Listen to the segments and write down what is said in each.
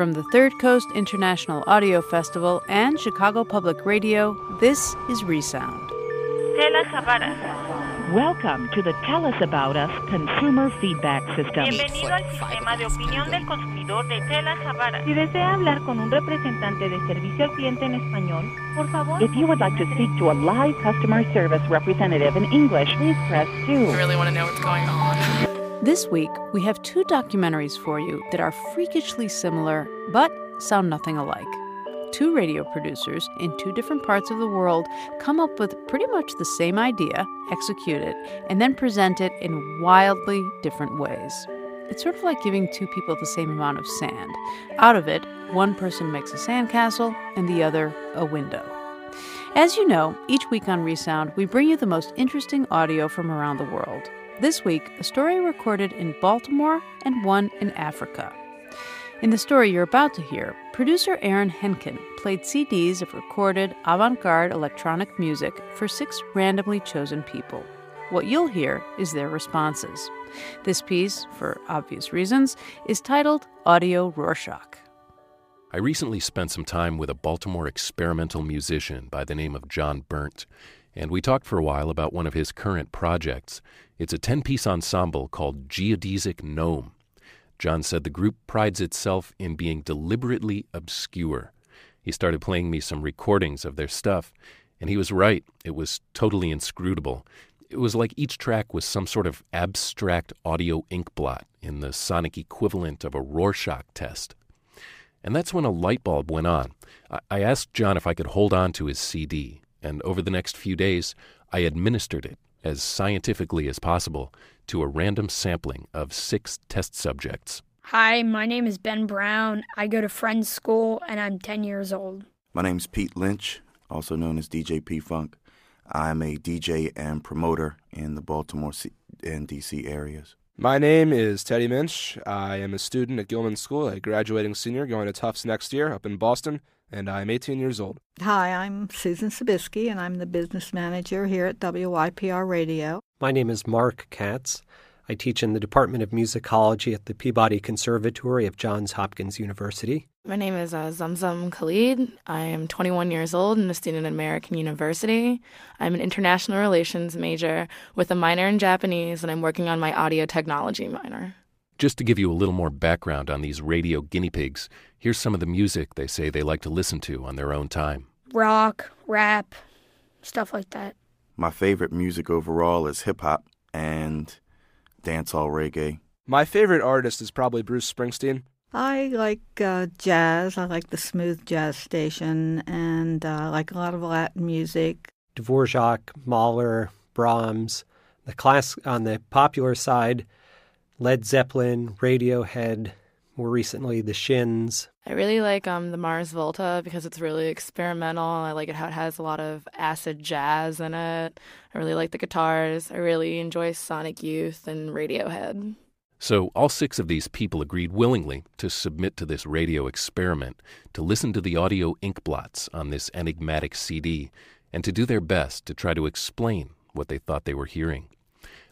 From the Third Coast International Audio Festival and Chicago Public Radio, this is Resound. Tell us about us. Welcome to the Tell Us About Us consumer feedback system. Bienvenido al sistema de opinión del consumidor de Tell us about us. Si desea hablar con un representante de servicio al cliente en español, por favor. If you would like to speak to a live customer service representative in English, please press 2. I really want to know what's going on. This week, we have two documentaries for you that are freakishly similar but sound nothing alike. Two radio producers in two different parts of the world come up with pretty much the same idea, execute it, and then present it in wildly different ways. It's sort of like giving two people the same amount of sand. Out of it, one person makes a sandcastle and the other a window. As you know, each week on Resound, we bring you the most interesting audio from around the world. This week, a story recorded in Baltimore and one in Africa. In the story you're about to hear, producer Aaron Henkin played CDs of recorded avant garde electronic music for six randomly chosen people. What you'll hear is their responses. This piece, for obvious reasons, is titled Audio Rorschach. I recently spent some time with a Baltimore experimental musician by the name of John Berndt, and we talked for a while about one of his current projects. It's a 10 piece ensemble called Geodesic Gnome. John said the group prides itself in being deliberately obscure. He started playing me some recordings of their stuff, and he was right. It was totally inscrutable. It was like each track was some sort of abstract audio ink blot in the sonic equivalent of a Rorschach test. And that's when a light bulb went on. I asked John if I could hold on to his CD, and over the next few days, I administered it as scientifically as possible to a random sampling of six test subjects. Hi, my name is Ben Brown. I go to Friends School and I'm 10 years old. My name's Pete Lynch, also known as DJ P Funk. I'm a DJ and promoter in the Baltimore and DC areas. My name is Teddy Minch. I am a student at Gilman School, a graduating senior going to Tufts next year up in Boston, and I'm 18 years old. Hi, I'm Susan Sabisky, and I'm the business manager here at WYPR Radio. My name is Mark Katz. I teach in the Department of Musicology at the Peabody Conservatory of Johns Hopkins University. My name is uh, Zamzam Khalid. I am 21 years old and a student at American University. I'm an international relations major with a minor in Japanese, and I'm working on my audio technology minor. Just to give you a little more background on these radio guinea pigs, here's some of the music they say they like to listen to on their own time rock, rap, stuff like that. My favorite music overall is hip hop and dancehall reggae. My favorite artist is probably Bruce Springsteen. I like uh, jazz. I like the smooth jazz station, and uh, like a lot of Latin music. Dvorak, Mahler, Brahms. The class on the popular side, Led Zeppelin, Radiohead, more recently the Shins. I really like um, the Mars Volta because it's really experimental. I like it how it has a lot of acid jazz in it. I really like the guitars. I really enjoy Sonic Youth and Radiohead. So, all six of these people agreed willingly to submit to this radio experiment, to listen to the audio ink blots on this enigmatic CD, and to do their best to try to explain what they thought they were hearing.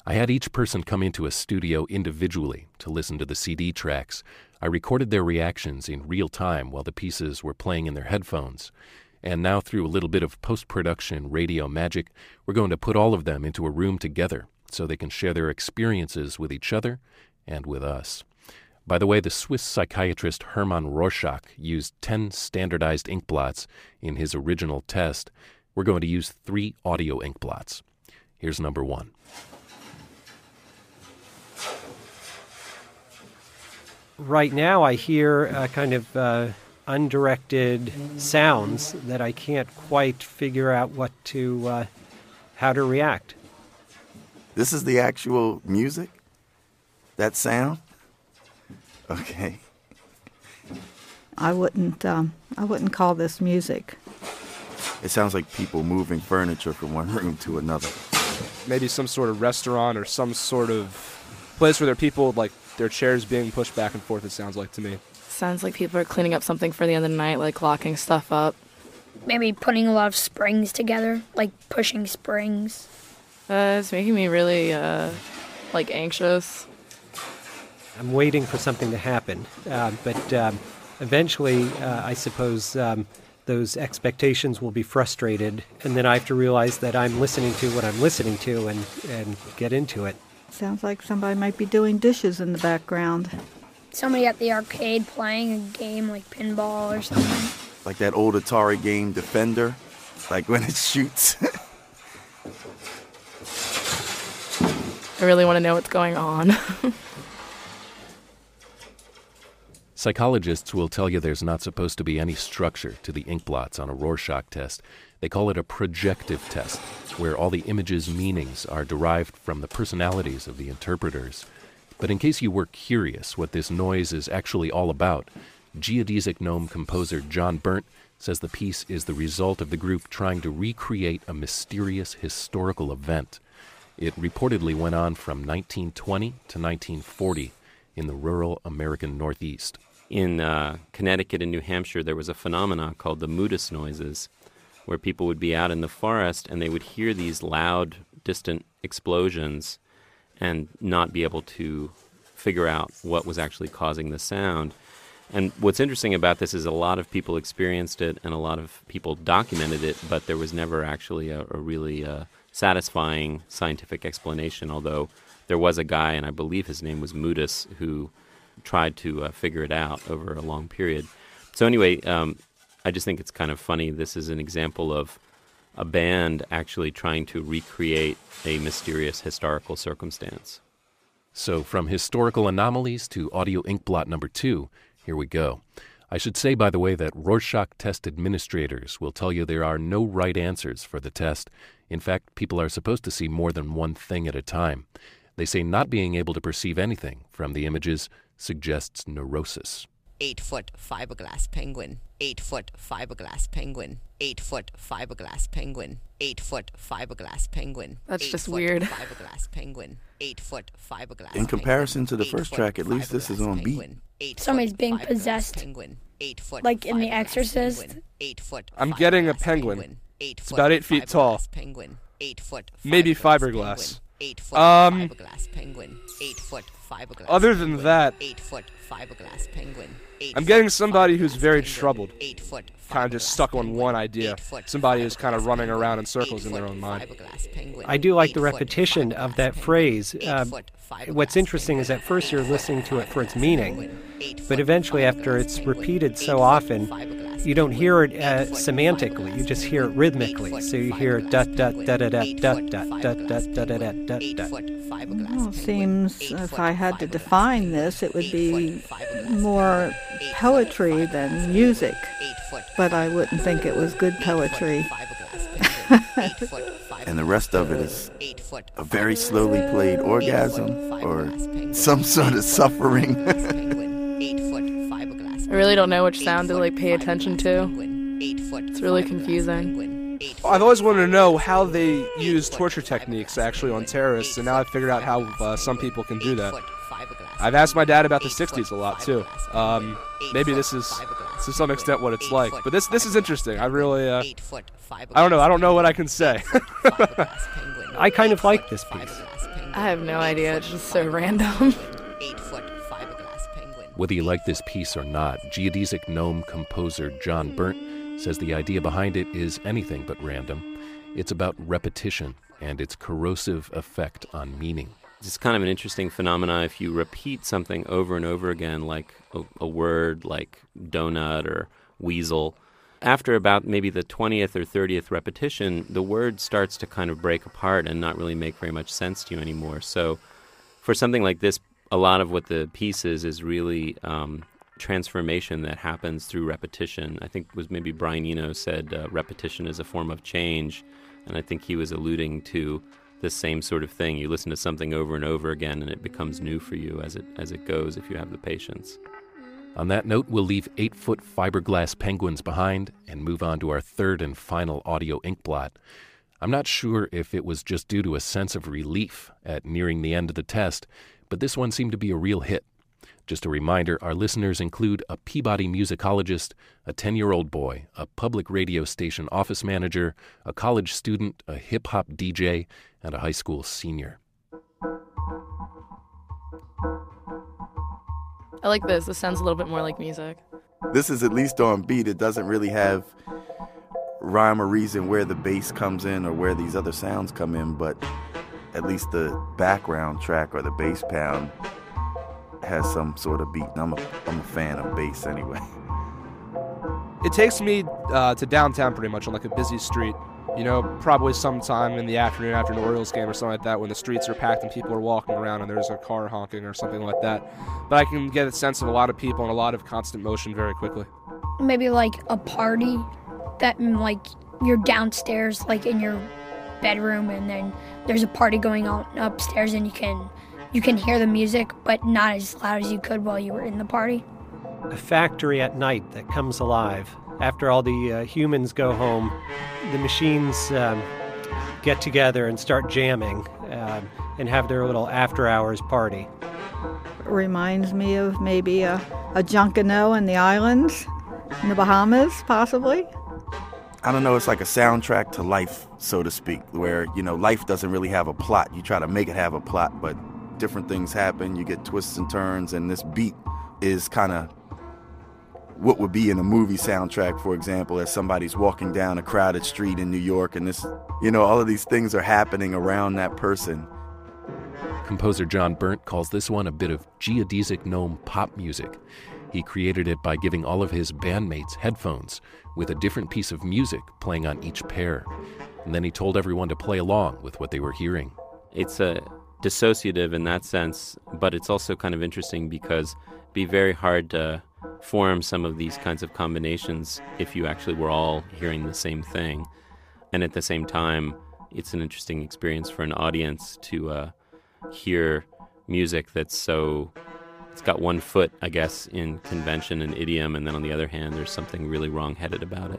I had each person come into a studio individually to listen to the CD tracks. I recorded their reactions in real time while the pieces were playing in their headphones. And now, through a little bit of post production radio magic, we're going to put all of them into a room together so they can share their experiences with each other and with us. By the way, the Swiss psychiatrist Hermann Rorschach used 10 standardized ink blots in his original test. We're going to use three audio ink blots. Here's number one. Right now, I hear a kind of uh, undirected sounds that I can't quite figure out what to, uh, how to react. This is the actual music? That sound? Okay. I wouldn't. Um, I wouldn't call this music. It sounds like people moving furniture from one room to another. Maybe some sort of restaurant or some sort of place where there are people like their chairs being pushed back and forth. It sounds like to me. Sounds like people are cleaning up something for the end of the night, like locking stuff up. Maybe putting a lot of springs together, like pushing springs. Uh, it's making me really, uh, like anxious. I'm waiting for something to happen, uh, but um, eventually, uh, I suppose. Um, those expectations will be frustrated, and then I have to realize that I'm listening to what I'm listening to and, and get into it. Sounds like somebody might be doing dishes in the background. Somebody at the arcade playing a game like pinball or something. Like that old Atari game, Defender, like when it shoots. I really want to know what's going on. Psychologists will tell you there's not supposed to be any structure to the ink blots on a Rorschach test. They call it a projective test, where all the images' meanings are derived from the personalities of the interpreters. But in case you were curious what this noise is actually all about, geodesic gnome composer John Berndt says the piece is the result of the group trying to recreate a mysterious historical event. It reportedly went on from 1920 to 1940 in the rural American Northeast in uh, Connecticut and New Hampshire, there was a phenomenon called the Moodus noises, where people would be out in the forest and they would hear these loud, distant explosions and not be able to figure out what was actually causing the sound. And what's interesting about this is a lot of people experienced it and a lot of people documented it, but there was never actually a, a really uh, satisfying scientific explanation. Although there was a guy, and I believe his name was Moodus, who tried to uh, figure it out over a long period. So anyway, um, I just think it's kind of funny. This is an example of a band actually trying to recreate a mysterious historical circumstance. So, from historical anomalies to audio inkblot number two, here we go. I should say, by the way, that Rorschach test administrators will tell you there are no right answers for the test. In fact, people are supposed to see more than one thing at a time. They say not being able to perceive anything from the images suggests neurosis. Eight foot fiberglass penguin. Eight foot fiberglass penguin. Eight foot fiberglass penguin. Eight foot fiberglass penguin. That's eight just weird. Fiberglass penguin. Eight foot fiberglass. In comparison to the first track, at least this is on beat. Somebody's being possessed. Penguin. Eight foot like in The Exorcist. Eight foot. I'm getting a penguin. Eight It's about eight feet tall. Penguin. Eight foot. Maybe fiberglass. Eight foot um, fiberglass penguin. Eight foot fiberglass. Other than penguin, that, eight foot fiberglass penguin. Eight I'm getting somebody who's very penguin, troubled. Eight foot kind of just stuck on one idea. Somebody who's kind of running around in circles in their own mind. I do like the repetition of that phrase. Uh, what's interesting is at first you're listening to it for its meaning, but eventually, after it's repeated so often, you don't hear it uh, semantically. You just hear it rhythmically. So you hear dot dot dot dot dot dot dot dot dot dot dot dot dot. Well, seems if I had to define this, it would be more poetry than music. But I wouldn't think it was good poetry. and the rest of it is a very slowly played orgasm or some sort of suffering. I really don't know which sound to like pay attention to. It's really confusing. I've always wanted to know how they use torture techniques actually on terrorists, and now I've figured out how uh, some people can do that. I've asked my dad about the '60s a lot too. Um, maybe this is to some extent what it's like, but this this is interesting. I really, uh, I don't know. I don't know what I can say. I kind of like this piece. I have no idea. It's just so random. Whether you like this piece or not, geodesic gnome composer John Berndt says the idea behind it is anything but random. It's about repetition and its corrosive effect on meaning. It's kind of an interesting phenomenon if you repeat something over and over again, like a, a word like donut or weasel. After about maybe the 20th or 30th repetition, the word starts to kind of break apart and not really make very much sense to you anymore. So, for something like this, a lot of what the piece is is really um, transformation that happens through repetition. I think was maybe Brian Eno said uh, repetition is a form of change, and I think he was alluding to the same sort of thing. You listen to something over and over again, and it becomes new for you as it as it goes if you have the patience. On that note, we'll leave eight foot fiberglass penguins behind and move on to our third and final audio inkblot. I'm not sure if it was just due to a sense of relief at nearing the end of the test, but this one seemed to be a real hit. Just a reminder our listeners include a Peabody musicologist, a 10 year old boy, a public radio station office manager, a college student, a hip hop DJ, and a high school senior. I like this. This sounds a little bit more like music. This is at least on beat. It doesn't really have rhyme or reason where the bass comes in or where these other sounds come in, but at least the background track or the bass pound has some sort of beat. I'm a, I'm a fan of bass anyway. It takes me uh, to downtown pretty much on like a busy street. You know, probably sometime in the afternoon after an Orioles game or something like that when the streets are packed and people are walking around and there's a car honking or something like that. But I can get a sense of a lot of people and a lot of constant motion very quickly. Maybe like a party that mm, like you're downstairs like in your bedroom and then there's a party going on upstairs and you can you can hear the music but not as loud as you could while you were in the party. A factory at night that comes alive. After all the uh, humans go home the machines um, get together and start jamming um, and have their little after hours party. It reminds me of maybe a, a Junkanoo in the islands in the bahamas possibly. I don't know, it's like a soundtrack to life, so to speak, where, you know, life doesn't really have a plot. You try to make it have a plot, but different things happen, you get twists and turns, and this beat is kind of what would be in a movie soundtrack, for example, as somebody's walking down a crowded street in New York, and this, you know, all of these things are happening around that person. Composer John Berndt calls this one a bit of geodesic gnome pop music. He created it by giving all of his bandmates headphones with a different piece of music playing on each pair. And then he told everyone to play along with what they were hearing. It's a dissociative in that sense, but it's also kind of interesting because it'd be very hard to form some of these kinds of combinations if you actually were all hearing the same thing. And at the same time, it's an interesting experience for an audience to uh, hear music that's so it's got one foot, I guess, in convention and idiom, and then on the other hand, there's something really wrong-headed about it.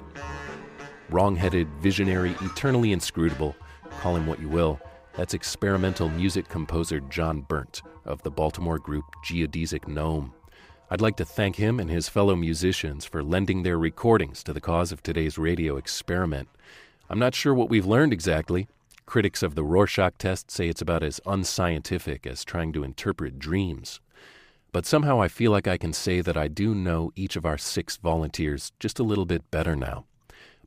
Wrong-headed, visionary, eternally inscrutable, call him what you will. That's experimental music composer John Berndt of the Baltimore group Geodesic Gnome. I'd like to thank him and his fellow musicians for lending their recordings to the cause of today's radio experiment. I'm not sure what we've learned exactly. Critics of the Rorschach test say it's about as unscientific as trying to interpret dreams. But somehow I feel like I can say that I do know each of our six volunteers just a little bit better now.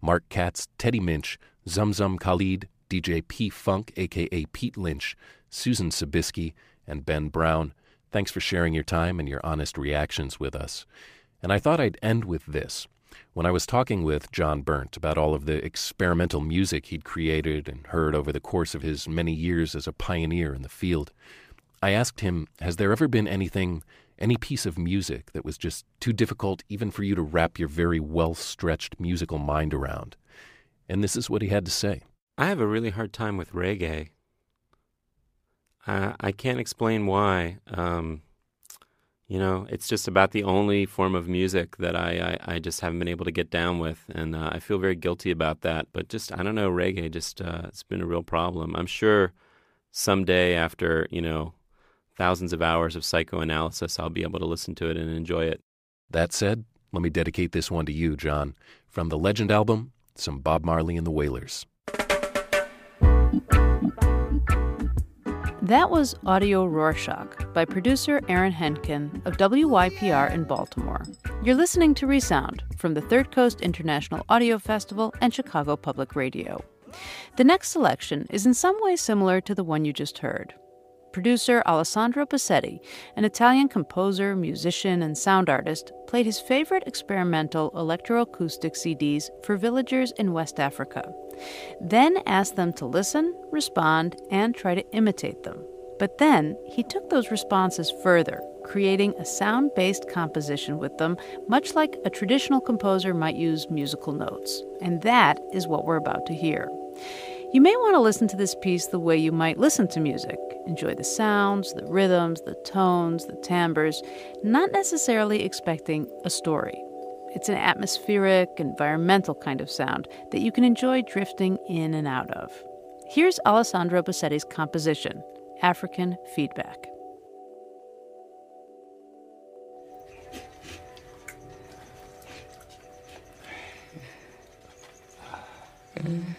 Mark Katz, Teddy Minch, Zamzam Khalid, DJ P Funk, aka Pete Lynch, Susan Sabisky, and Ben Brown. Thanks for sharing your time and your honest reactions with us. And I thought I'd end with this. When I was talking with John Berndt about all of the experimental music he'd created and heard over the course of his many years as a pioneer in the field, I asked him, Has there ever been anything, any piece of music that was just too difficult even for you to wrap your very well stretched musical mind around? And this is what he had to say. I have a really hard time with reggae. I, I can't explain why. Um, you know, it's just about the only form of music that I, I, I just haven't been able to get down with. And uh, I feel very guilty about that. But just, I don't know, reggae just, uh, it's been a real problem. I'm sure someday after, you know, thousands of hours of psychoanalysis, I'll be able to listen to it and enjoy it. That said, let me dedicate this one to you, John. From the Legend album, some Bob Marley and the Wailers. That was Audio Rorschach by producer Aaron Henkin of WYPR in Baltimore. You're listening to Resound from the Third Coast International Audio Festival and Chicago Public Radio. The next selection is in some way similar to the one you just heard producer Alessandro Bosetti, an Italian composer, musician, and sound artist, played his favorite experimental electroacoustic CDs for villagers in West Africa. Then asked them to listen, respond, and try to imitate them. But then he took those responses further, creating a sound based composition with them, much like a traditional composer might use musical notes. And that is what we're about to hear. You may want to listen to this piece the way you might listen to music enjoy the sounds, the rhythms, the tones, the timbres, not necessarily expecting a story. It's an atmospheric, environmental kind of sound that you can enjoy drifting in and out of. Here's Alessandro Bosetti's composition, African Feedback. Mm.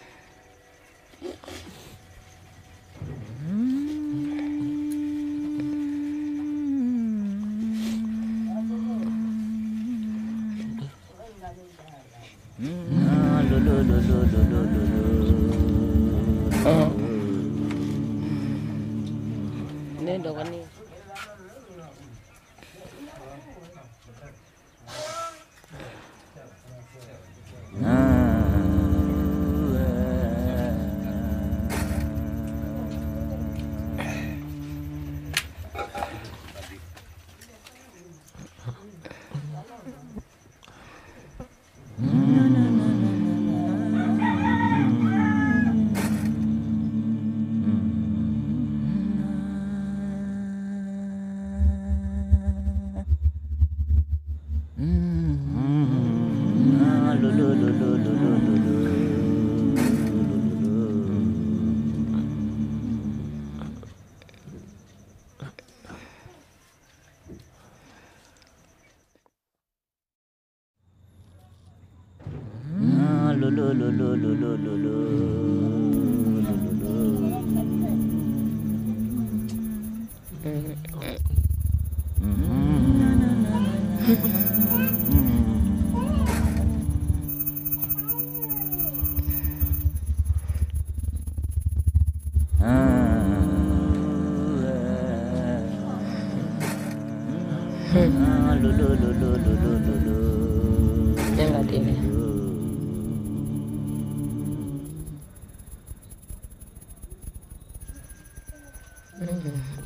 嗯。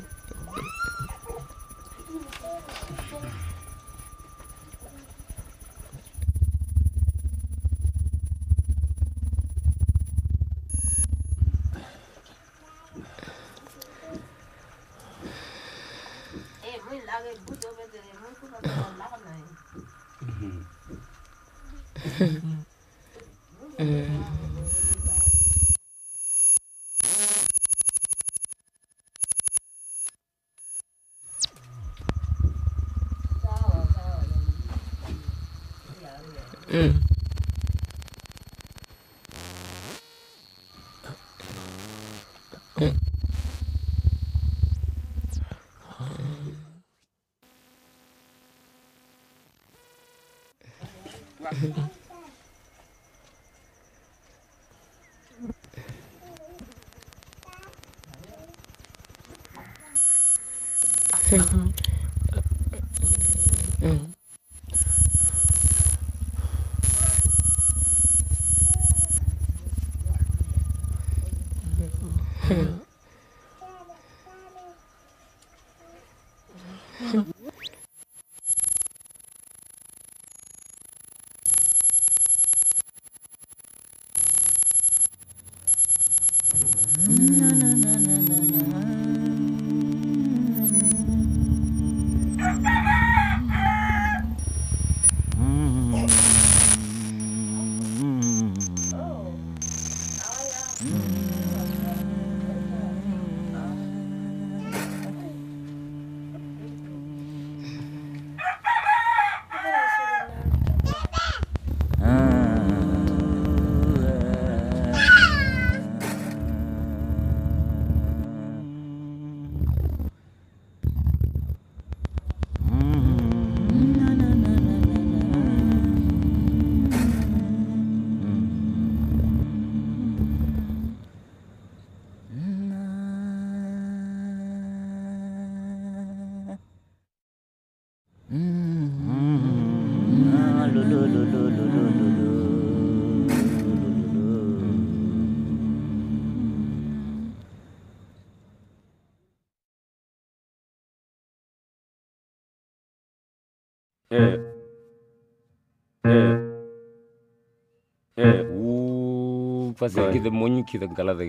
Mm. parce que kita moñu kita gala da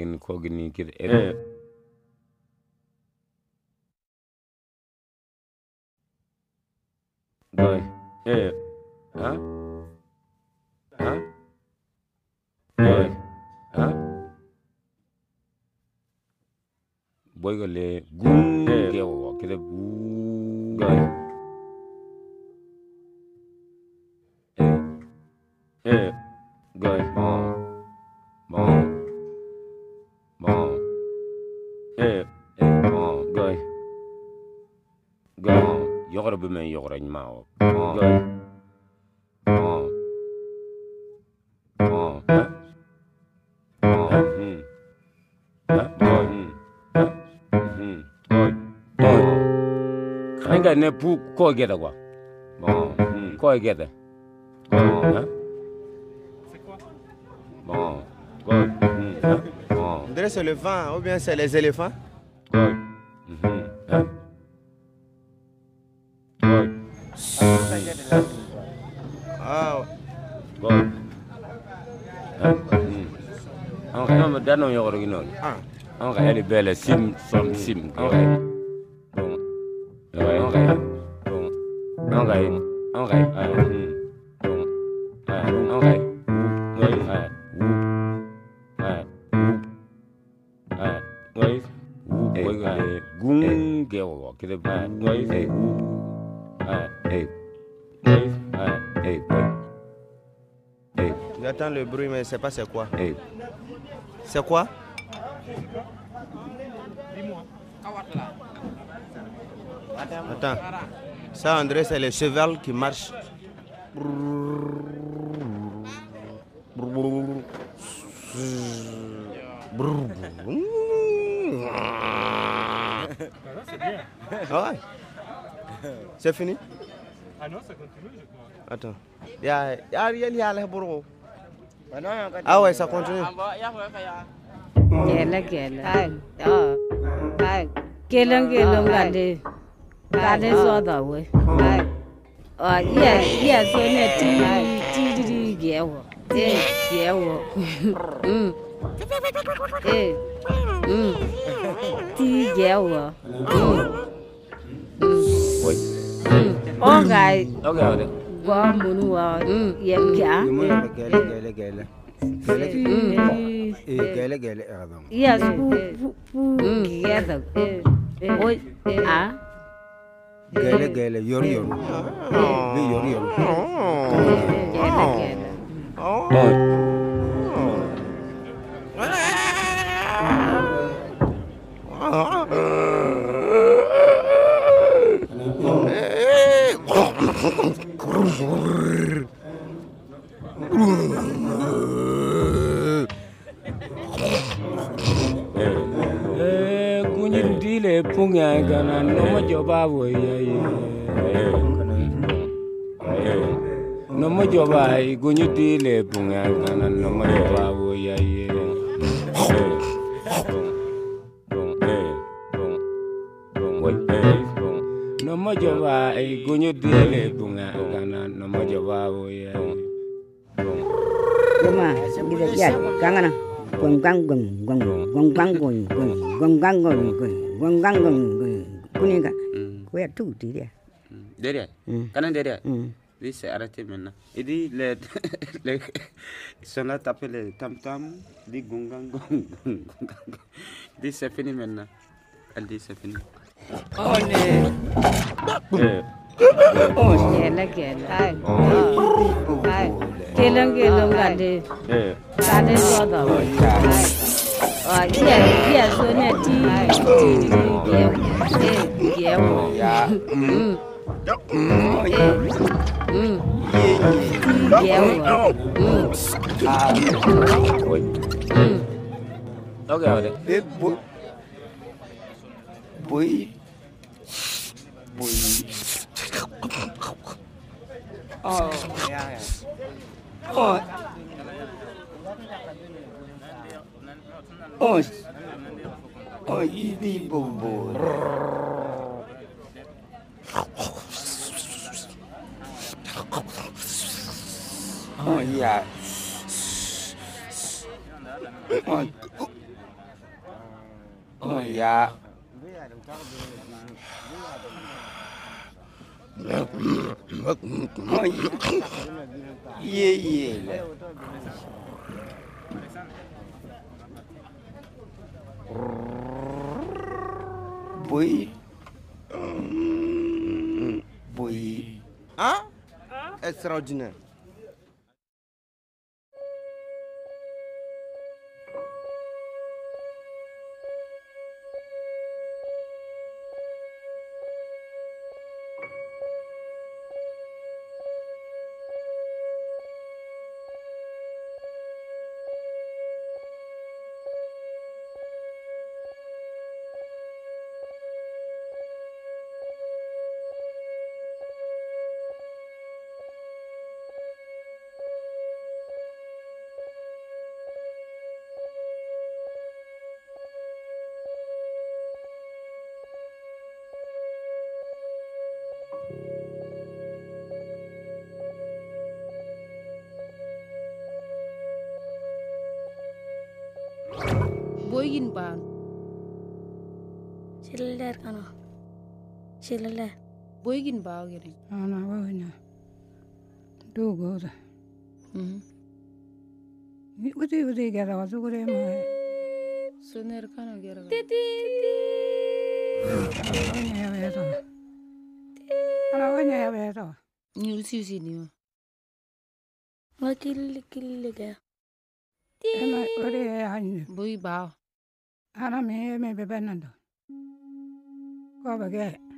boy gole gu bu quoi. C'est quoi Bon, quoi c'est le vent ou bien c'est les éléphants Sim, Sim. J'entends le bruit, mais je ne sais pas c'est quoi. Eh. C'est quoi? Attends. Ça, André, c'est le cheval qui marche. Ah ouais. C'est fini? Ah non, ça continue, je crois. Attends. Ah ouais, ça continue. Gela, gela. Ah, ah. Gelong, gelong, Bade zo da we. Ah, yes, yes, o ne ti ti ti ti ye wo. Ye ye wo. Mm. Eh. Mm. Ti ye wo. Mm. Oi. Ongai. Ongai ore. Gwa munu wa. Mm. Ye kya. Gele gele gele. Gele é gele. Yes, é hum. pu pu pu. Hum. Yes. Oi. Ah. Gayle gayle yoruyorum. Ve yoruyorum. Gayle gayle. Grrrr. punga kana no mo joba wo ye no mo joba gunyu ti le punga kana no mo joba wo ye no mo joba gunyu ti le punga kana no mo joba wo ye Lama, bila dia, kangen, gong gong gong gong gong gong gong gong gong gong gong wangangan kuniga hmm. ko ya hmm. tu dire hmm. dire kana dire oui c'est arrêté maintenant il dit les les ils sont là taper les tam tam dit gongang gong dit c'est fini maintenant elle dit c'est fini oh ne. Eh. Oh gela gela ay kelong kelong gade gade sodo ay zona yebo Okay, okay. Boy. Boy. Oh, yeah, yeah. Oh. Oh. Oh, ini bobo. Oh, yeah. Oh, oh yeah. Oh, yeah, yeah. Boi. Boi. Hein? Extraordinário. chilala boigin baagire ana wagina dogoda mhm ude ude gara wadu gore ma suner kano gara titi ya wedo ala wanya ya wedo ni usi usi ni ma kille kille ga ana ore hanyu boi baa ana me me bebenando ko bage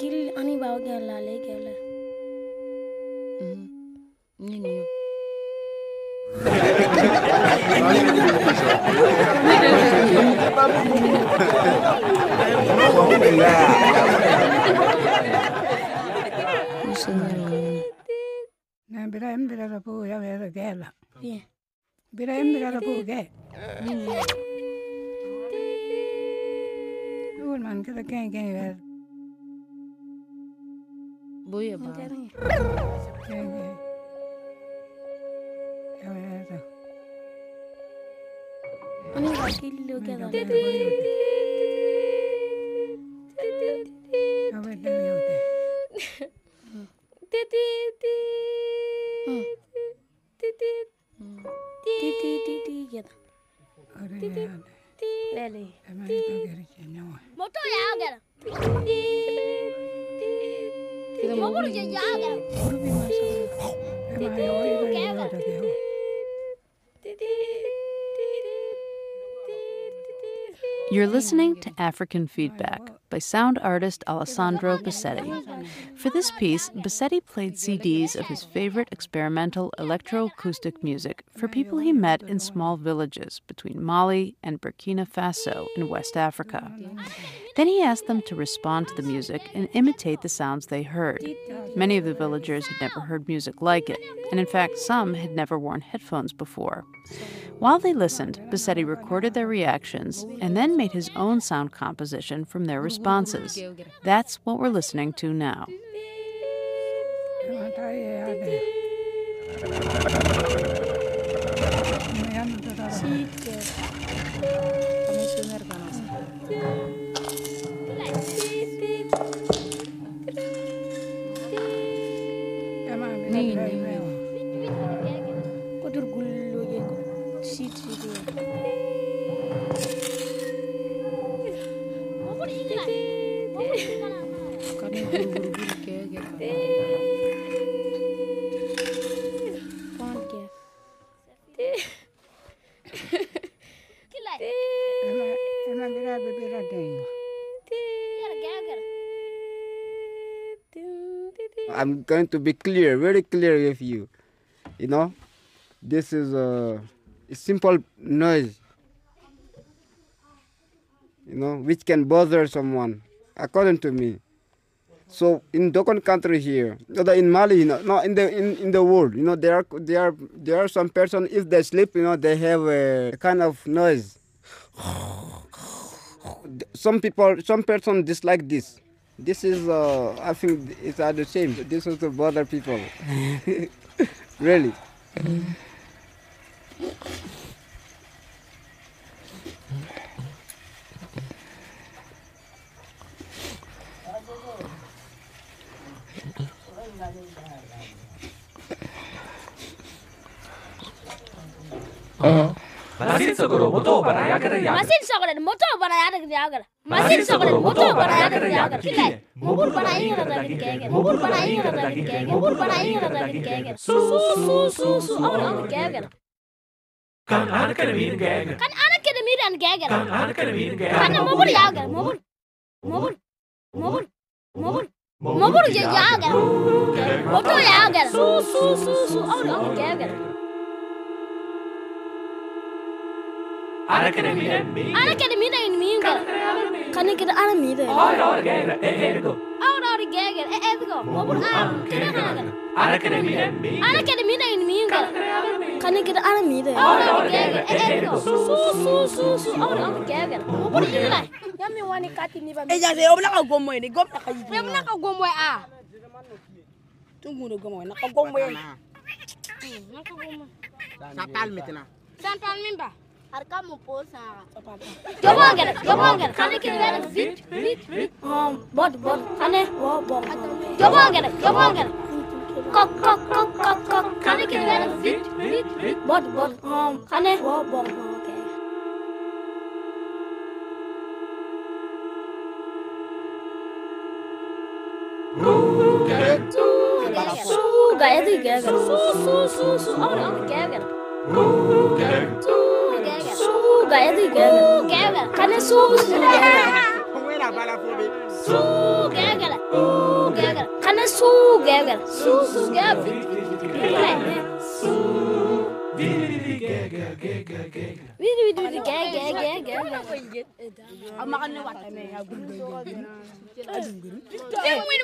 Gill आणि भाव गेला लय उनके तो कहीं कहीं घर बुई अब कहीं कहीं उन्हीं बाकी लोग क्या करते हैं अब इतना नहीं होता है T T T T T T T T T T T Lele. Motor jagar. Motor jagar. Motor jagar. You're listening to African Feedback by sound artist Alessandro Bosetti. For this piece, Bosetti played CDs of his favorite experimental electroacoustic music for people he met in small villages between Mali and Burkina Faso in West Africa. Then he asked them to respond to the music and imitate the sounds they heard. Many of the villagers had never heard music like it, and in fact, some had never worn headphones before. While they listened, Bosetti recorded their reactions and then made his own sound composition from their responses. That's what we're listening to now. ema ta I'm going to be clear, very clear with you. You know, this is a, simple noise. You know, which can bother someone, according to me. So in Dogon country here, in Mali, you know, no, in the in, in the world, you know, there are there are there are some person if they sleep, you know, they have a kind of noise. Some people, some person dislike this. This is, uh, I think, it's are the same. This is to bother people. really. Masin Sogoro Moto बनाया कर यार मसिन सगरन मोटो बनाया कर यार मसिन सगरन मोटो बनाया कर यार किले मोबुर बनाई कर दागिन कहेंगे मोबुर बनाई कर दागिन कहेंगे मोबुर बनाई कर दागिन कहेंगे सु सु सु सु और और कहेंगे kan anak kan min gaga kan anak kan min an gaga kan anak kan min gaga kan mobur yaga mobur mobur mobur mobur mobur yaga moto yaga su su su su और और कहेंगे அறக்கடமீட நீங்க கணக்கிட அறமீட ஆரோடகேர ஏதுகோ ஆரோடகேர ஏதுகோ மொபுல் ஆம் கிரஹான அறக்கடமீட அறக்கடமீட நீங்க கணக்கிட அறமீட ஆரோடகேர ஏதுகோ சு சு சு சு ஆரோடகேர மொபுல் இல்லை yami wani kati ni ba eja se obla ka gomoy ni gom na ka yi obla ka gomoy a ah. tungu no gomoy na ka gomoy na ka gomoy sa pal mitna sa pal mimba. Gak ada gak ada. Su su su su. da Edgana. Uh, Gagala, cadê Su? Su Gagala. Su Gagala. Su Gagala gaga gaga gaga وين وين وين gaga gaga أما قلنا واحد ما يقول وين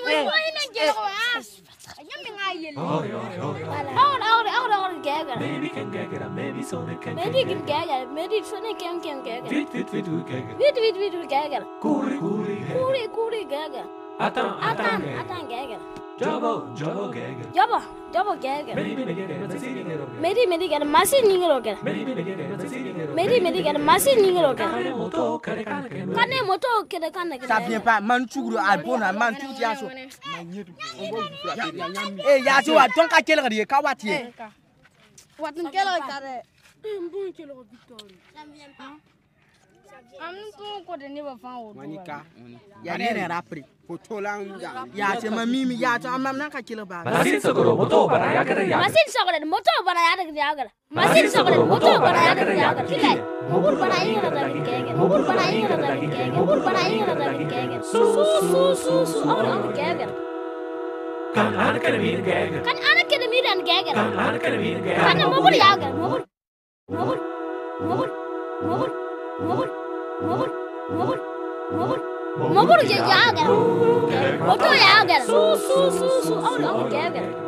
وين وين جلوس يمي عيل أوري أوري أوري أوري أوري أوري gaga maybe can gaga maybe Sonic can maybe can gaga maybe Sonic can can gaga vit vit vit gaga vit vit vit gaga كوري كوري كوري كوري gaga أتان أتان أتان gaga Double, double gag. Jabba, double gag. Meri meri gag, masih ninggal oke. Meri meri gag, masih ninggal oke. Kane moto oke de kane. Sabien pa manchuguru albona manchuti aso. Eh ya so wa don ka kele gadi ka wati. Watin kele gadi. Eh mbun kele gadi. Sabien pa. Monica, Yanere Rapri, Potolan, Yachama Mimi, Yachama Naka Kilaba. Masin Sogoro, Moto, but I got a Masin Sogoro, Moto, but I had a Yaga. Masin Sogoro, Moto, but I had a Yaga. Mobile, but I had a Gagan. Mobile, but I had a Gagan. Mobile, but I had a Gagan. So, so, so, so, on the Gagan. Kan anak kena minum gagal. Kan anak kena minum gagal. Kan anak kena minum gagal. Kan mobile gagal. Mobile, mobile, mobile, mobile, mobile. 守る守る守る守るじゃやーげろ音やーげろそうそうそうそうあるあるやーげろ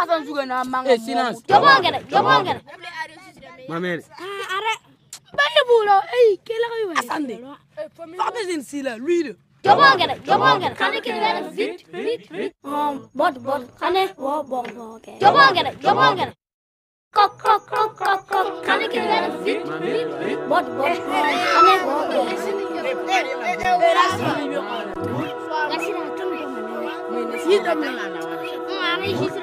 asan juga na manga. Eh sinas. Jomong kene, jomong kene. Mamer. Ara. Bende bulo, eh kela ko yiwa. Asande. Fabe zin sila luide. Jomong kene, jomong kene. Kane kene kene vit vit vit. Um bot bot kane wo bong bong kene. Jomong kene, jomong kene. Kok kok kok kok kok kane kene kene vit vit vit. Bot bot kane wo bong. Erasma. Kasih dah tu. Ini dah mana? Mana sih tu?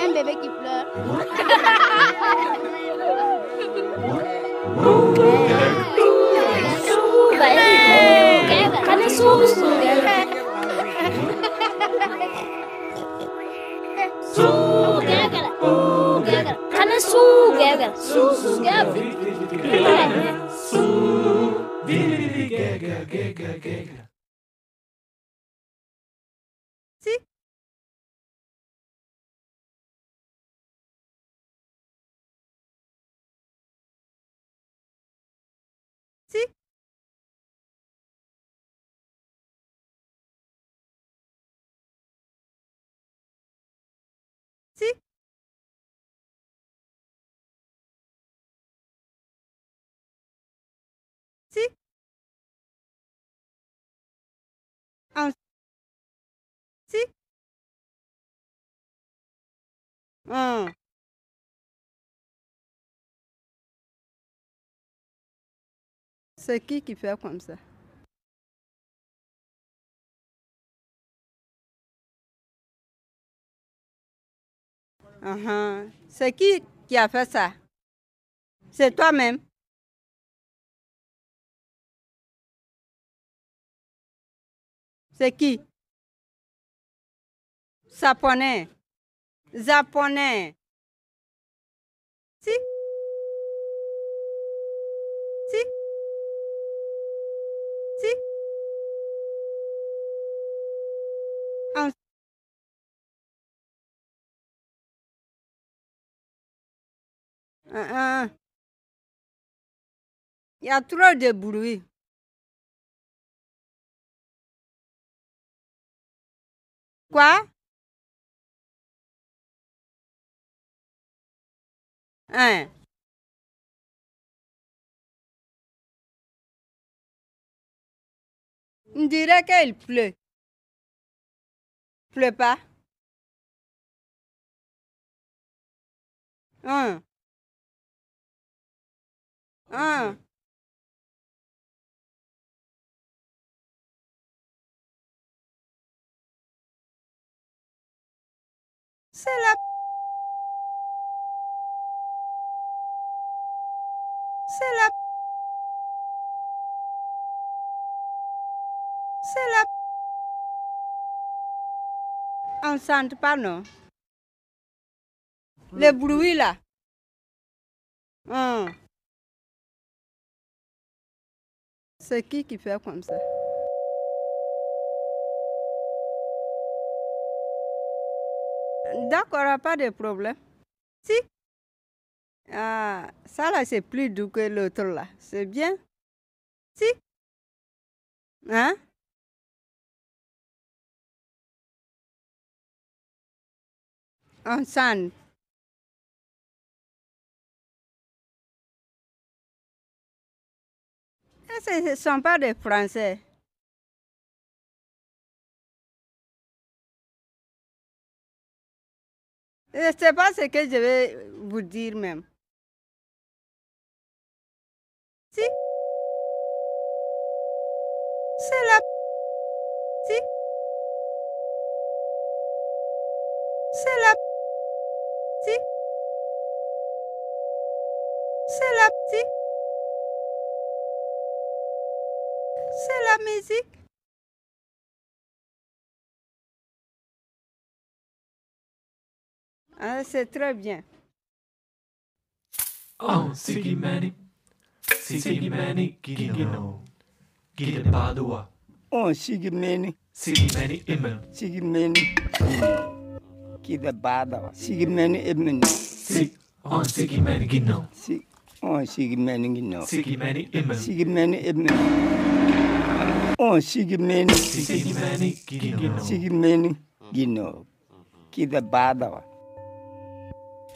Un bébé qui pleure. Su, it. Hum. C'est qui qui fait comme ça? Uh-huh. C'est qui qui a fait ça? C'est toi-même C'est qui? Saponais. Japonais. Si. Si. Si. En... Il y a trop de bruit. Quoi? Hein? On dirait qu'il pleut. Pleut pas. Hein? Hein? C'est la... C'est la... C'est la... On ne sent pas, non Le bruit, là. Hum. C'est qui qui fait comme ça? D'accord, pas de problème. Si. Ah, ça là, c'est plus doux que l'autre là. C'est bien. Si. Hein? On sent. Eh, Ce ne sont pas des Français. Je ne sais pas ce que je vais vous dire même. Si. C'est la... Si. C'est la... Si. C'est la... Si. C'est la musique. Ah, c'est très bien. Oh, Sigimani, Sigimani, Gidino, Gidin Padua. Oh, Sigimani, Sigimani, Imen, Sigimani, Gidin Padua, Sigimani, Imen. Sig, on Sigimani, Gidino. Sig, on Sigimani, Gidino. Sigimani, Imen, Sigimani, Imen. Oh, Sigimani, Sigimani, Gidino, Sigimani, Gidino, Gidin Padua.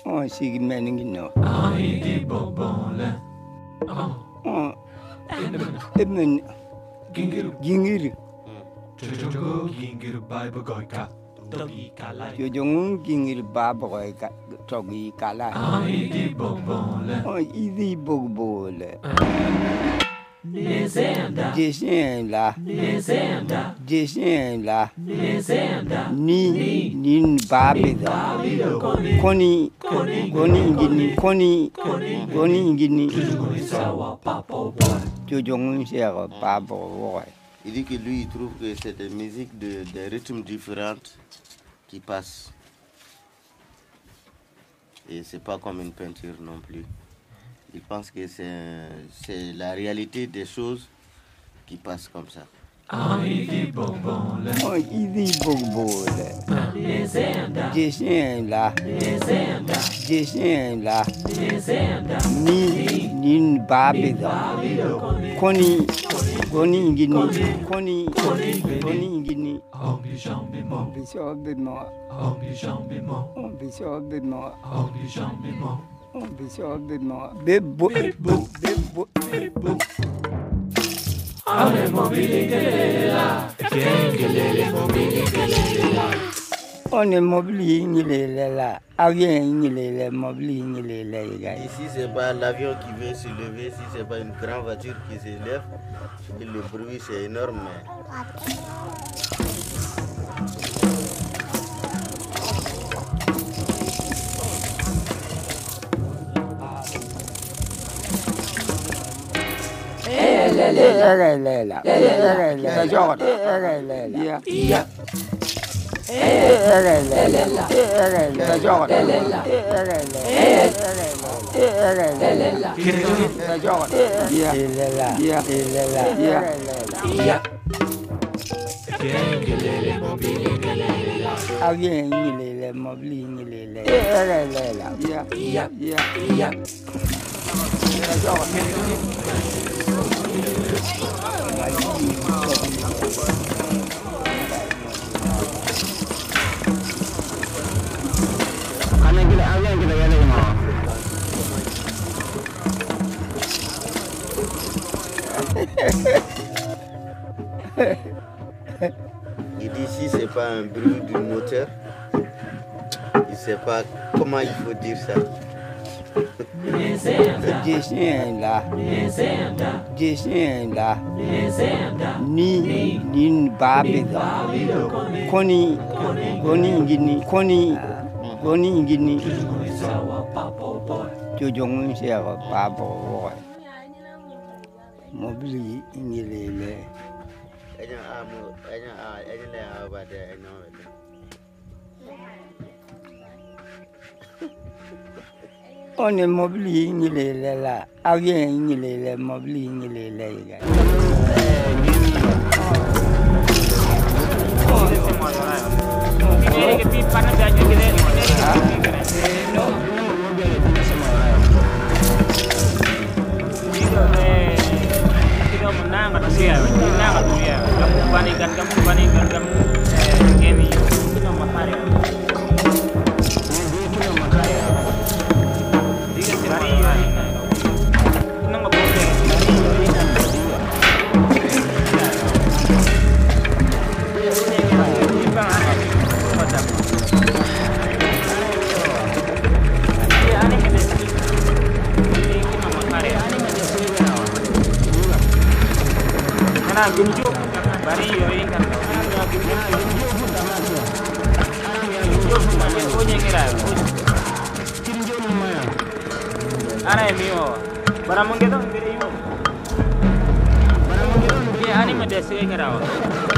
어 시기 매는 게 너. 아이디 보봉래. 어. 어. 에면 깅길 깅길. 저저고 깅길 바이브 거이까. 저기 칼라. 요정 깅길 바이브 거이까. 저기 칼라. 아이디 보봉래. 어 이디 보봉래. Nezenda, Jesenda, Nezenda, Jesenda, Nezenda, ni ni. babida, koni. Koni. Ingini, koni koni. Ingini, Sawa Papo boy. Il dit que lui, il trouve que c'est des musiques de, des rythmes différentes qui passent. Et c'est pas comme une peinture non plus. Il pense que c'est c'est la réalité des choses qui passent comme ça. On est Bebo. Bebo. est Bebo. Ole mobili ngelela. Kengelele mobili ngelela. One mobili ngelela. Ici, c'est pas l'avion qui vient se lever. Ici, c'est pas une grande voiture qui s'élève. Le bruit, c'est énorme. Erelela, erelela, jord, erelela, Iya, erelela, erelela, jord, Il dit si c'est pas un bruit du moteur, il sait pas comment il faut dire ça. Gesinda. Gesinda. Ni ni babida. Koni koni ngini koni koni ngini. Jojong se pabo boy. Mobili ingilele. Ejana amu ejana ejana abade ejana. One mobili nyilele la awie nyilele mobili nyilele. Kamu kamu kamu eh, ini, itu nomor. na gumju bari yoyin kan na gumju na gumju ta ma kira ko kinjo ni ma ana mi o bara mun gedo ngere yo kira o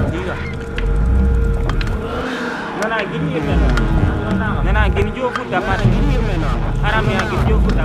diga nana gini yeme nana gini jo fu ta ma gini yeme na ara mi gini jo fu ta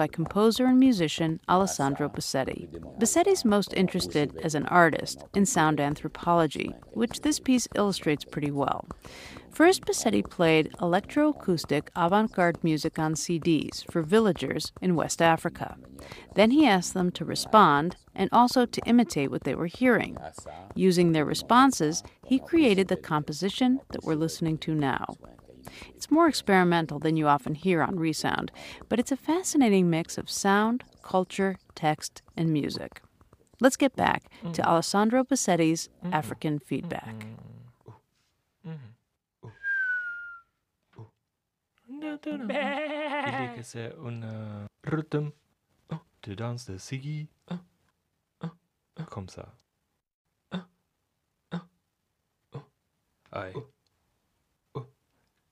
by composer and musician Alessandro Bosetti. Bosetti's most interested as an artist in sound anthropology, which this piece illustrates pretty well. First, Bosetti played electroacoustic avant garde music on CDs for villagers in West Africa. Then he asked them to respond and also to imitate what they were hearing. Using their responses, he created the composition that we're listening to now. It's more experimental than you often hear on Resound, but it's a fascinating mix of sound, culture, text, and music. Let's get back to Alessandro Bosetti's African Feedback. Il dit que un euh, rythme oh, de danse de Siggy. Oh, oh, oh, comme ça. Oh, oh, oh. Aïe.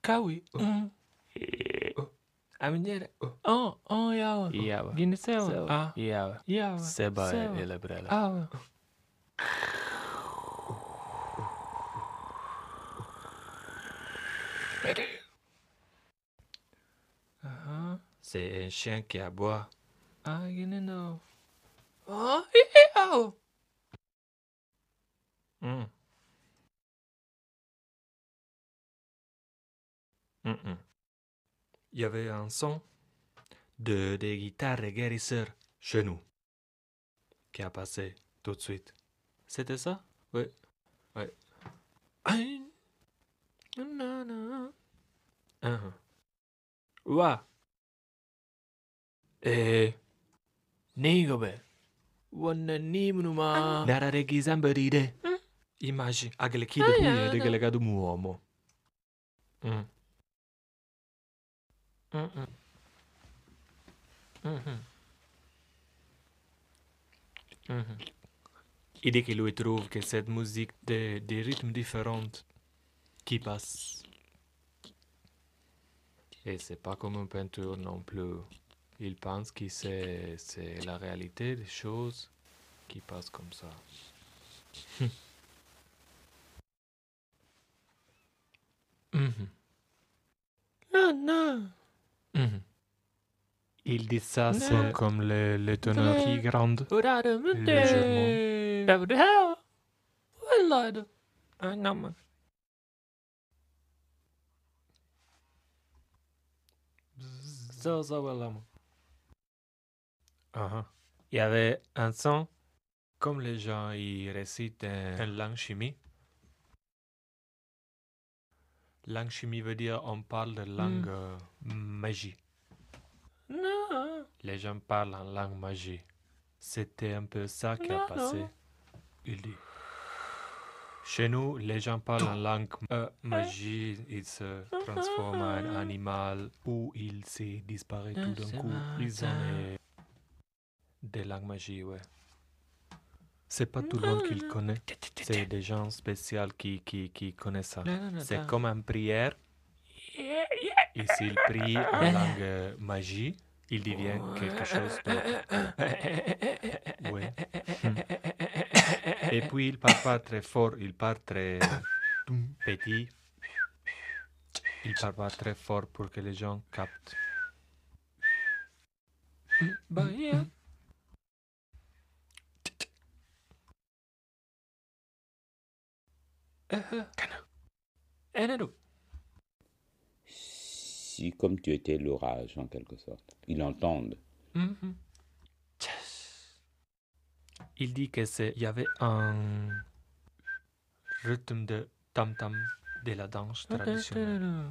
Oh. Kawi. Mm. Oh. Aminyere. Oh, oh, yawa. Yawa. Gini sewa? Ah. Yawa. Yawa. Seba Sewa. ele brela. Ah. Ah, C'est un chien qui aboie. Ah, gini no. Oh, hee, oh. Mm. Mm-mm. Il y avait un son de des guitares guérisseurs chez nous qui a passé tout de suite. C'était ça? Oui. Oui. Uh-huh. Wa. Eh. Nigobe. Wanna ni munuma. Nara regi zambaride. Immagine, agele chi Ah, de gelegado muomo. Mm. Mm-mm. Il dit qu'il lui trouve que cette musique des, des rythmes différents qui passent. Et c'est pas comme une peinture non plus. Il pense que c'est, c'est la réalité des choses qui passent comme ça. Non, non. Mm-hmm. Il dit ça, c'est ne. comme les, les teneurs qui grandent légèrement. Un homme. Uh-huh. Il y avait un son, comme les gens ils récitent une langue chimie, Langue chimie veut dire on parle de langue Hmm. euh, magie. Non. Les gens parlent en langue magie. C'était un peu ça qui a passé. non. Il dit. Chez nous, les gens parlent en langue euh, magie. Ils se transforment en animal ou ils se disparaissent tout d'un coup. Ils ont des, des langues magie, ouais. C'est pas tout le monde qui le connaît. C'est des gens spéciaux qui, qui, qui connaissent ça. C'est comme une prière. Et s'il prie en langue euh, magie, il devient quelque chose d'autre. Ouais. Et puis il part pas très fort, il part très petit. Il part pas très fort pour que les gens captent. Bah, yeah. Si, comme tu étais l'orage, en quelque sorte, ils l'entendent. Mhm. Il dit que c'est, il y avait un rythme de tam tam de la danse traditionnelle.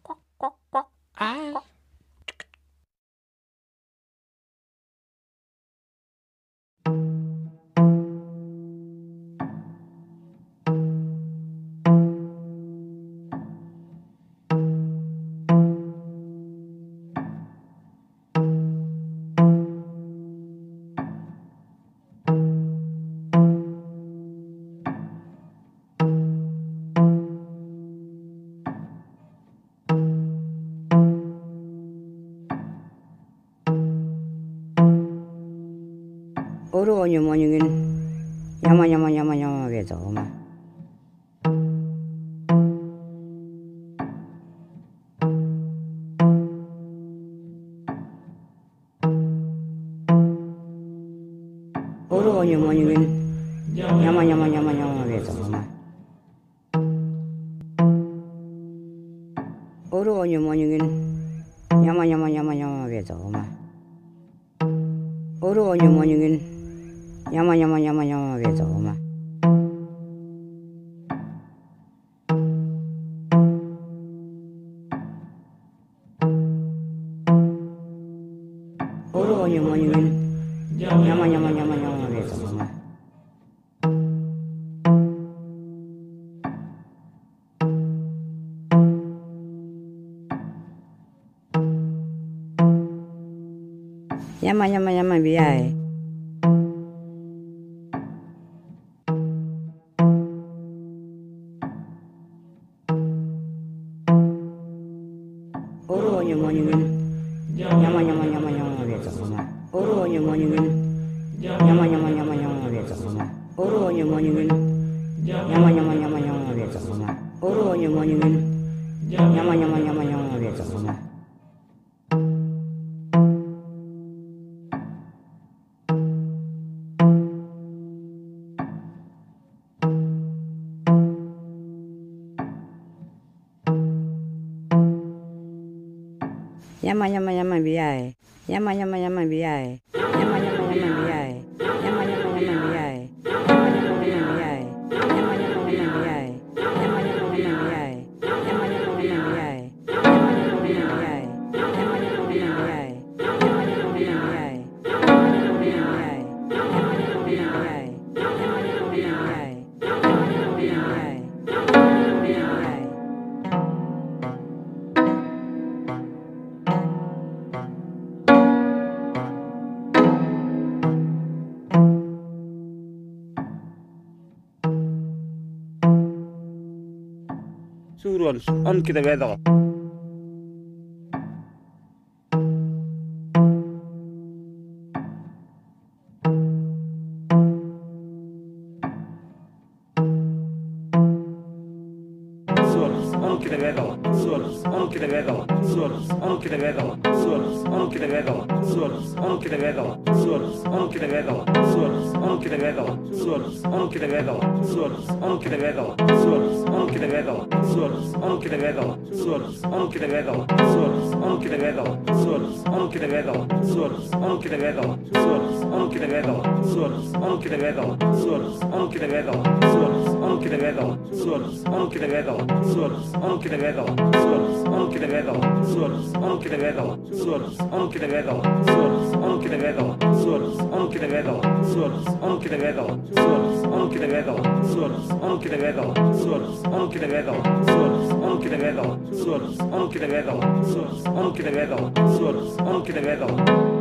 kanya man yung Nyama, nyama, nyama, biaya. كل كده بيضغط I don't get it at all. On bedala, soras, ono kada bedala, soras, ono kada bedala, soras, ono kada bedala, soras, ono kada bedala, soras, ono kada bedala, soras, ono kada bedala, soras, ono kada bedala, soras, ono kada bedala, soras, ono kada bedala, soras, ono kada bedala, soras, ono kada bedala, soras, ono kada bedala, soras, ono kada bedala, soras, ono kada bedala, soras, ono kada bedala, soras, ono kada bedala, soras, ono kada bedala, soras, ono kada bedala.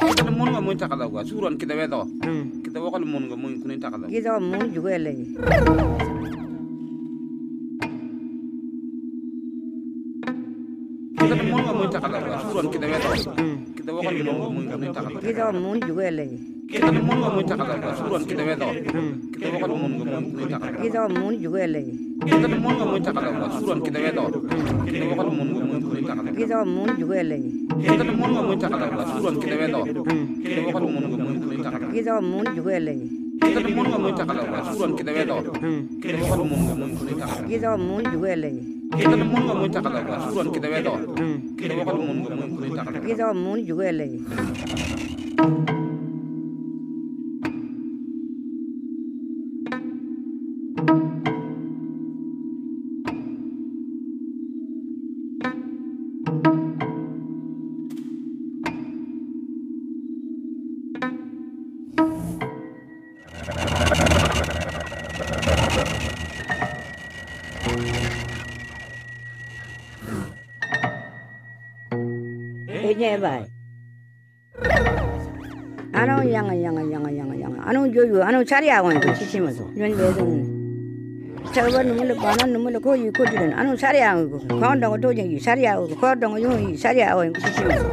Kita mun ga mun takala ga suron kita bedo kita wakal mun ga mun kunin takala Kita mun juga lagi. kita mun ga mun takala ga suron kita bedo kita mau juga lagi kita mau mun jugo kita mun kita mau daw kita kita mau mun jugo kita mun kita mau daw kita kita mau juga lagi kita mau wa mun kita we kita kita mau juga lagi kita mau wa mun kita we kita kita mau juga lagi kita mun ga mun suron kita bedo kita wakal mun ga mun kunin takala Kita mun juga lagi. yo anu chari awan ko chichi mazo yon be don chawa no mul bana no mul ko yi ko diran anu chari awan ko kon dong do je yi chari awan ko kon dong yo yi chari awan ko chichi mazo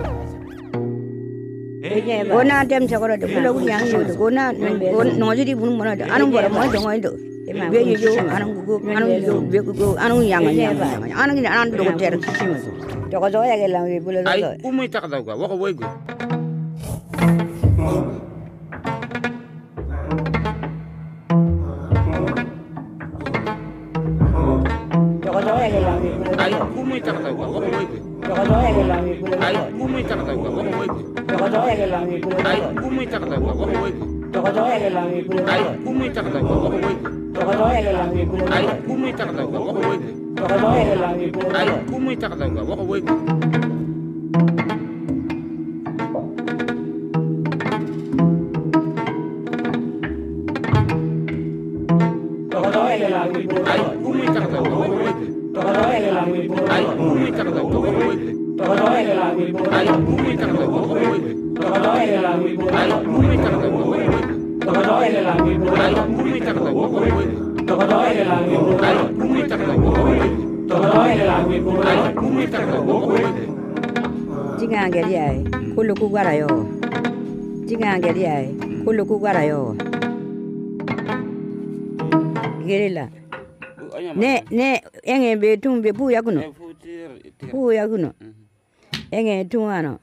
gona dem chakora de bulu yang yo gona no jiri bun mona anu bora mo dong yo 왜 요요 아는 거고 아는 요 외국고 아는 양은 양은 아는 게 아는 도고 데르 키시면서 저거 저야 게 라면 불러서 아이 꿈이 딱다고 와고 왜고 Ayo, karata ko ko moy be ay ku muy karata ko ko moy be ay ku 구가라요. 찡한게리야 골로 구가라요. 게릴라. 네, 네, 앵에 베퉁베 부야구노. 부야구노. 앵에 퉁하노.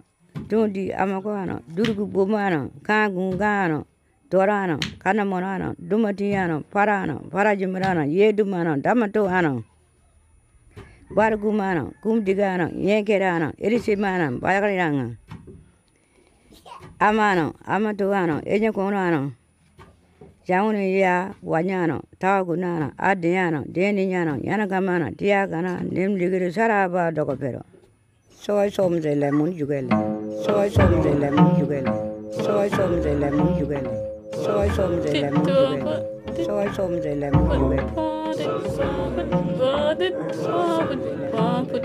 퉁디 아마고하노. 누르구 보마노. 강군가노. 도라노. 가나모나노. 두마티야노. 파라노. 파라지무라노. 예두마노. 다마토하노. 바르구마노. 굼디가노. 예케라노. 에리시마노. 바야가리랑노. amano amatu ano enye kono ano jaunu ya wanyano tawagunano adiyano deni nyano yana gamano tiya kana nim digiri saraba doko soy som de le mun jugele soy som de jugele soy som de jugele soy som de jugele soy som de jugele Pump it,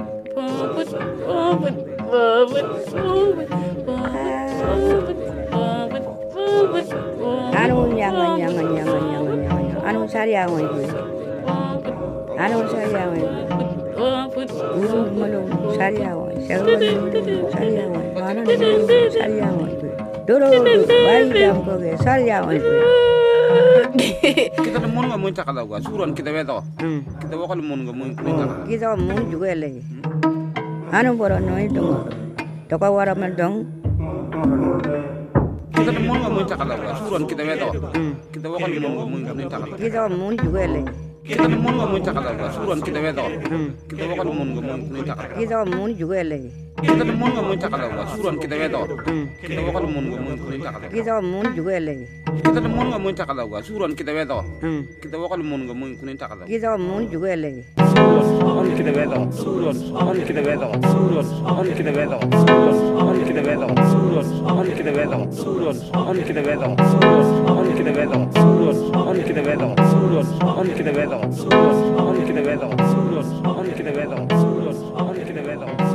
pump it. Anong yangan, yangan, yangan, yangan, yangan. Anong sariyawan ko? Anong sariyawan ko? Ulog malog, sariyawan. Sariyawan. Anong sariyawan ko? Durog, balikam ko ke, sariyawan ko. kita mun nga mun takalaw Suruhan kita weto hmm. kita wakal mun nga mun kita mun juga lagi anu boron noi dong toko wara mal dong kita mun nggak mau cakala wa kita ya, weto hmm. kita wa kan mau mun kita mau juga le. Kita mun nga mun cakala wa kita weto kita bukan kan mun nga kita mau kan juga le. kita mun ga mun takala wa suran kita ga do kita ga mun ga mun kun takala kita ga mun juga le kita mun ga mun takala wa suran kita ga do kita ga mun ga mun kun takala kita ga mun juga le on on on on on on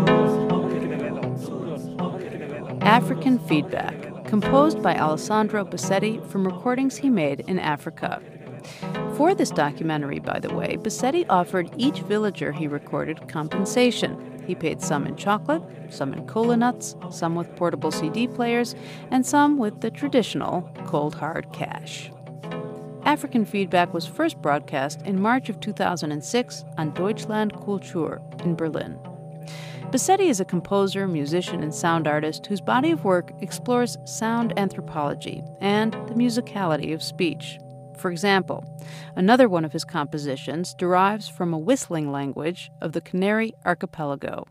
African Feedback, composed by Alessandro Bosetti from recordings he made in Africa. For this documentary, by the way, Bosetti offered each villager he recorded compensation. He paid some in chocolate, some in cola nuts, some with portable CD players, and some with the traditional cold hard cash. African Feedback was first broadcast in March of 2006 on Deutschland Kultur in Berlin. Bosetti is a composer, musician, and sound artist whose body of work explores sound anthropology and the musicality of speech. For example, another one of his compositions derives from a whistling language of the Canary Archipelago.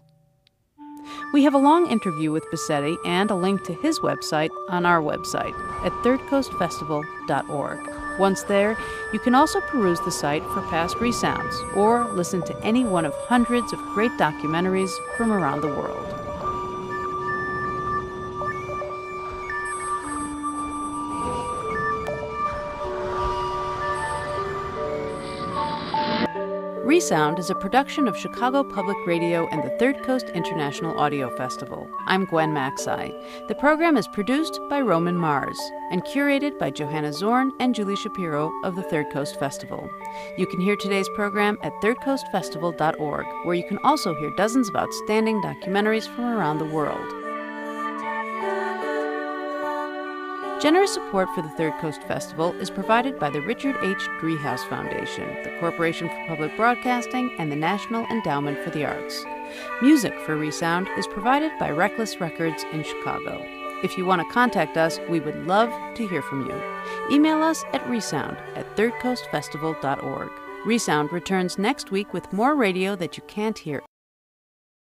We have a long interview with Bosetti and a link to his website on our website at thirdcoastfestival.org. Once there, you can also peruse the site for past resounds or listen to any one of hundreds of great documentaries from around the world. Resound is a production of Chicago Public Radio and the Third Coast International Audio Festival. I'm Gwen Macsai. The program is produced by Roman Mars and curated by Johanna Zorn and Julie Shapiro of the Third Coast Festival. You can hear today's program at thirdcoastfestival.org, where you can also hear dozens of outstanding documentaries from around the world. Generous support for the Third Coast Festival is provided by the Richard H. Driehaus Foundation, the Corporation for Public Broadcasting, and the National Endowment for the Arts. Music for Resound is provided by Reckless Records in Chicago. If you want to contact us, we would love to hear from you. Email us at resound at thirdcoastfestival.org. Resound returns next week with more radio that you can't hear